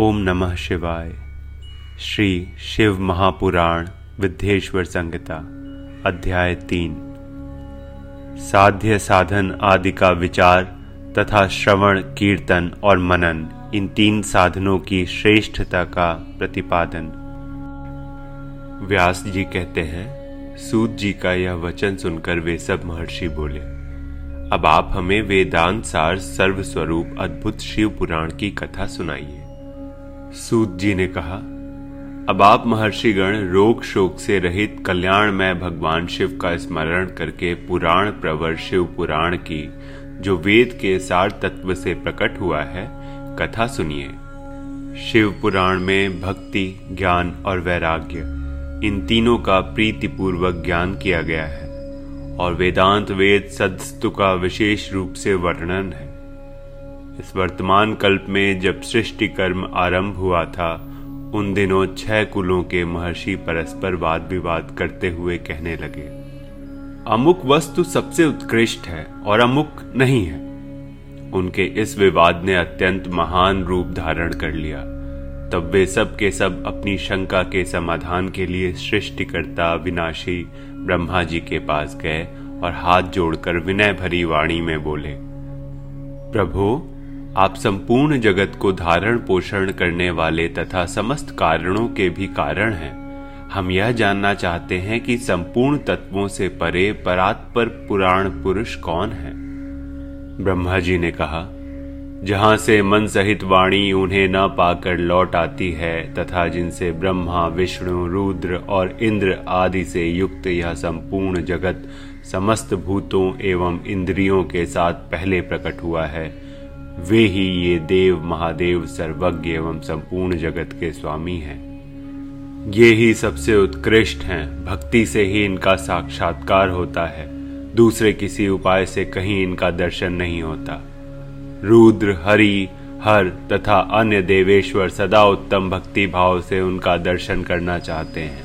ओम नमः शिवाय। श्री शिव महापुराण विद्येश्वर संहिता, अध्याय तीन। साध्य साधन आदि का विचार तथा श्रवण, कीर्तन और मनन, इन तीन साधनों की श्रेष्ठता का प्रतिपादन। व्यास जी कहते हैं, सूत जी का यह वचन सुनकर वे सब महर्षि बोले, अब आप हमें वेदांत सार सर्वस्वरूप अद्भुत शिव पुराण की कथा सुनाइए। सूत जी ने कहा, अब आप महर्षिगण रोग शोक से रहित कल्याणमय भगवान शिव का स्मरण करके पुराण प्रवर शिव पुराण की, जो वेद के सार तत्व से प्रकट हुआ है, कथा सुनिए। शिव पुराण में भक्ति, ज्ञान और वैराग्य, इन तीनों का प्रीतिपूर्वक ज्ञान किया गया है, और वेदांत वेद सदस्तु का विशेष रूप से वर्णन है। इस वर्तमान कल्प में जब सृष्टि कर्म आरंभ हुआ था, उन दिनों छह कुलों के महर्षि परस्पर वाद विवाद करते हुए कहने लगे, अमुक वस्तु सबसे उत्कृष्ट है और अमुक नहीं है। उनके इस विवाद ने अत्यंत महान रूप धारण कर लिया। तब वे सब के सब अपनी शंका के समाधान के लिए सृष्टिकर्ता विनाशी ब्रह्मा जी के पास गए और हाथ जोड़कर विनय भरी वाणी में बोले, प्रभु आप संपूर्ण जगत को धारण पोषण करने वाले तथा समस्त कारणों के भी कारण हैं। हम यह जानना चाहते हैं कि संपूर्ण तत्वों से परे परात्पर पुराण पुरुष कौन है? ब्रह्मा जी ने कहा, जहाँ से मन सहित वाणी उन्हें न पाकर लौट आती है, तथा जिनसे ब्रह्मा, विष्णु, रुद्र और इंद्र आदि से युक्त यह संपूर्ण जगत समस्त भूतों एवं इंद्रियों के साथ पहले प्रकट हुआ है वे ही ये देव महादेव सर्वज्ञ एवं संपूर्ण जगत के स्वामी हैं। ये ही सबसे उत्कृष्ट हैं। भक्ति से ही इनका साक्षात्कार होता है। दूसरे किसी उपाय से कहीं इनका दर्शन नहीं होता। रुद्र, हरि, हर तथा अन्य देवेश्वर सदा उत्तम भक्ति भाव से उनका दर्शन करना चाहते हैं।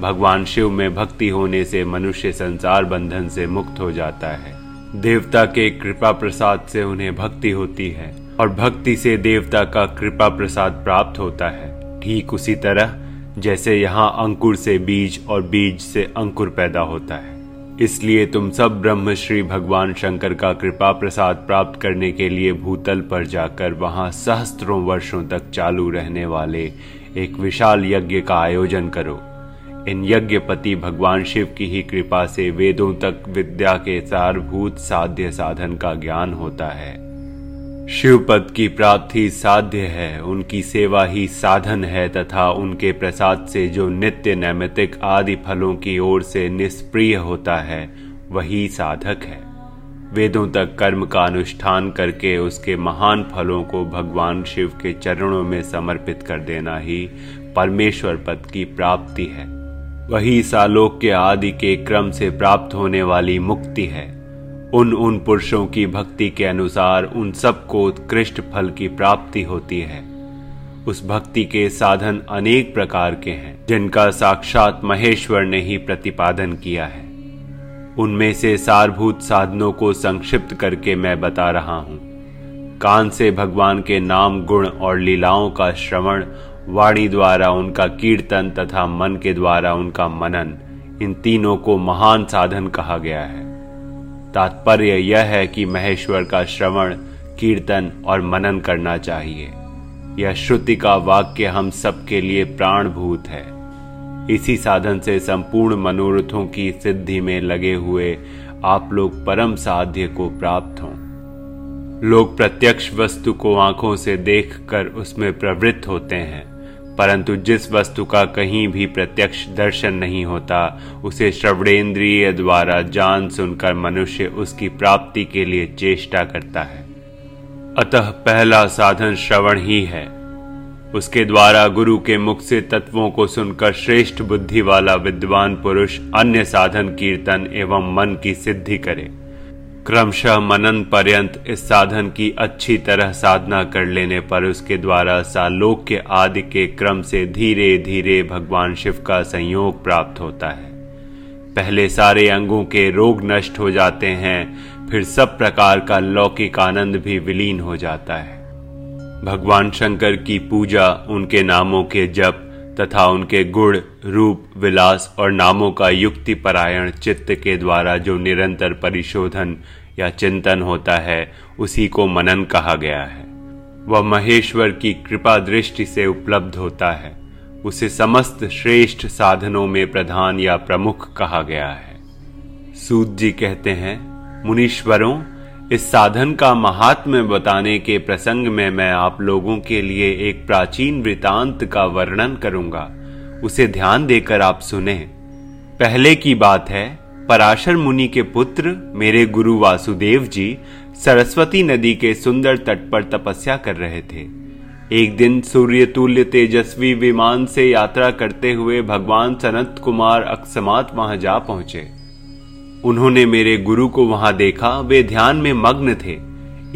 भगवान शिव में भक्ति होने से मनुष्य संसार बंधन से मुक्त हो जाता है। देवता के कृपा प्रसाद से उन्हें भक्ति होती है, और भक्ति से देवता का कृपा प्रसाद प्राप्त होता है। ठीक उसी तरह, जैसे यहाँ अंकुर से बीज और बीज से अंकुर पैदा होता है। इसलिए तुम सब ब्रह्मश्री भगवान शंकर का कृपा प्रसाद प्राप्त करने के लिए भूतल पर जाकर वहाँ सहस्त्रों वर्षों तक चालू रहने वाले एक विशाल यज्ञ का आयोजन करो। इन यज्ञपति भगवान शिव की ही कृपा से वेदों तक विद्या के सारभूत साध्य साधन का ज्ञान होता है। शिव पद की प्राप्ति साध्य है, उनकी सेवा ही साधन है तथा उनके प्रसाद से जो नित्य नैमितिक आदि फलों की ओर से निष्प्रिय होता है, वही साधक है। वेदों तक कर्म का अनुष्ठान करके उसके महान फलों को भगवान शिव के चरणों में समर्पित कर देना ही परमेश्वर पद की प्राप्ति है। वही सालोक के आदि के क्रम से प्राप्त होने वाली मुक्ति है। उन उन पुरुषों की भक्ति के अनुसार उन सबको उत्कृष्ट फल की प्राप्ति होती है। उस भक्ति के साधन अनेक प्रकार के हैं, जिनका साक्षात महेश्वर ने ही प्रतिपादन किया है। उनमें से सारभूत साधनों को संक्षिप्त करके मैं बता रहा हूँ। कान से भगवान के नाम, गुण और लीलाओं का श्रवण वाणी द्वारा उनका कीर्तन तथा मन के द्वारा उनका मनन इन तीनों को महान साधन कहा गया है। तात्पर्य यह है कि महेश्वर का श्रवण, कीर्तन और मनन करना चाहिए। यह श्रुति का वाक्य हम सबके लिए प्राणभूत है। इसी साधन से संपूर्ण मनोरथों की सिद्धि में लगे हुए आप लोग परम साध्य को प्राप्त हों। लोग प्रत्यक्ष वस्तु को आँखों से देखकर उसमें प्रवृत्त होते हैं। परंतु जिस वस्तु का कहीं भी प्रत्यक्ष दर्शन नहीं होता, उसे श्रवणेन्द्रिय द्वारा जान सुनकर मनुष्य उसकी प्राप्ति के लिए चेष्टा करता है। अतः पहला साधन श्रवण ही है। उसके द्वारा गुरु के मुख से तत्वों को सुनकर श्रेष्ठ बुद्धि वाला विद्वान पुरुष अन्य साधन कीर्तन एवं मन की सिद्धि करे। क्रमशः मनन पर्यंत इस साधन की अच्छी तरह साधना कर लेने पर उसके द्वारा सालोक्य आदि के क्रम से धीरे धीरे भगवान शिव का संयोग प्राप्त होता है। पहले सारे अंगों के रोग नष्ट हो जाते हैं, फिर सब प्रकार का लौकिक आनंद भी विलीन हो जाता है। भगवान शंकर की पूजा उनके नामों के जप तथा उनके गुण, रूप, विलास और नामों का युक्ति परायण चित्त के द्वारा जो निरंतर परिशोधन या चिंतन होता है, उसी को मनन कहा गया है। वह महेश्वर की कृपा दृष्टि से उपलब्ध होता है। उसे समस्त श्रेष्ठ साधनों में प्रधान या प्रमुख कहा गया है। सूत जी कहते हैं, मुनीश्वरों इस साधन का महात्म्य बताने के प्रसंग में मैं आप लोगों के लिए एक प्राचीन वृतांत का वर्णन करूँगा। उसे ध्यान देकर आप सुने। पहले की बात है, पराशर मुनि के पुत्र, मेरे गुरु वासुदेव जी, सरस्वती नदी के सुंदर तट पर तपस्या कर रहे थे। एक दिन सूर्य तुल्य तेजस्वी विमान से यात्रा करते हुए भगवान सनत कुमार अक्समात वहाँ जा पहुँचे। उन्होंने मेरे गुरु को वहाँ देखा, वे ध्यान में मग्न थे।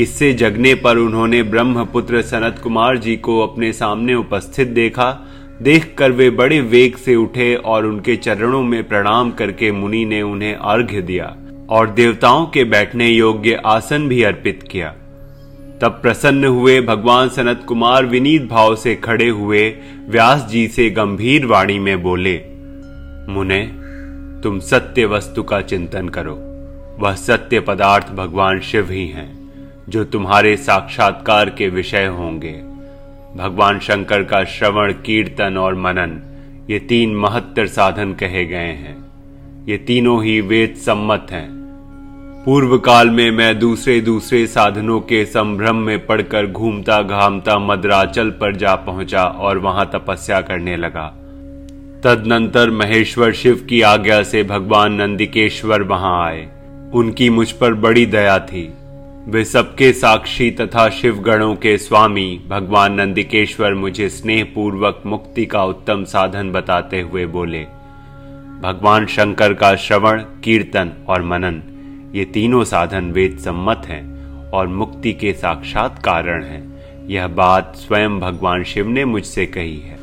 इससे जगने पर उन्होंने ब्रह्मपुत्र सनत कुमार जी को अपने सामने उपस्थित देखा। देखकर वे बड़े वेग से उठे और उनके चरणों में प्रणाम करके मुनि ने उन्हें अर्घ्य दिया और देवताओं के बैठने योग्य आसन भी अर्पित किया। तब प्रसन्न हुए भगवान सनत कुमार विनीत भाव से खड़े हुए व्यास जी से गंभीर वाणी में बोले, मुने तुम सत्य वस्तु का चिंतन करो। वह सत्य पदार्थ भगवान शिव ही हैं, जो तुम्हारे साक्षात्कार के विषय होंगे। भगवान शंकर का श्रवण, कीर्तन और मनन, ये तीन महत्तर साधन कहे गए हैं। ये तीनों ही वेद सम्मत हैं। पूर्व काल में मैं दूसरे दूसरे साधनों के संभ्रम में पड़कर घूमता घामता मद्राचल पर जा पहुँचा और वहाँ तपस्या करने लगा। तदनंतर महेश्वर शिव की आज्ञा से भगवान नंदिकेश्वर वहाँ आए। उनकी मुझ पर बड़ी दया थी। वे सबके साक्षी तथा शिव गणों के स्वामी भगवान नंदिकेश्वर मुझे स्नेह पूर्वक मुक्ति का उत्तम साधन बताते हुए बोले, भगवान शंकर का श्रवण, कीर्तन और मनन, ये तीनों साधन वेद सम्मत हैं और मुक्ति के साक्षात कारण हैं। यह बात स्वयं भगवान शिव ने मुझसे कही है।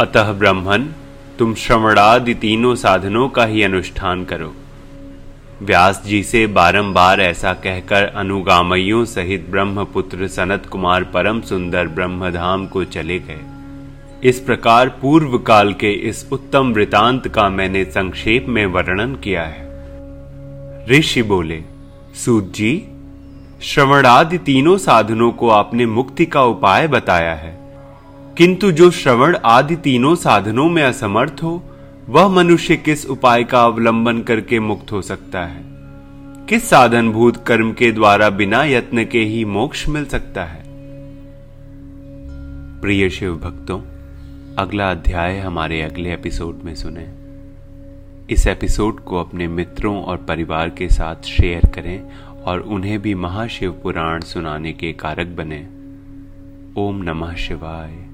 अतः ब्रह्मन तुम श्रवणादि तीनों साधनों का ही अनुष्ठान करो। व्यास जी से बारंबार ऐसा कहकर अनुगामियों सहित ब्रह्मपुत्र सनत कुमार परम सुंदर ब्रह्मधाम को चले गए। इस प्रकार पूर्व काल के इस उत्तम वृतांत का मैंने संक्षेप में वर्णन किया है। ऋषि बोले, सूत जी, श्रवणादि तीनों साधनों को आपने मुक्ति का उपाय बताया है। किंतु जो श्रवण आदि तीनों साधनों में असमर्थ हो, वह मनुष्य किस उपाय का अवलंबन करके मुक्त हो सकता है? किस साधन भूत कर्म के द्वारा बिना यत्न के ही मोक्ष मिल सकता है? प्रिय शिव भक्तों, अगला अध्याय हमारे अगले एपिसोड में सुने। इस एपिसोड को अपने मित्रों और परिवार के साथ शेयर करें और उन्हें भी महाशिव पुराण सुनाने के कारक बने। ओम नमः शिवाय।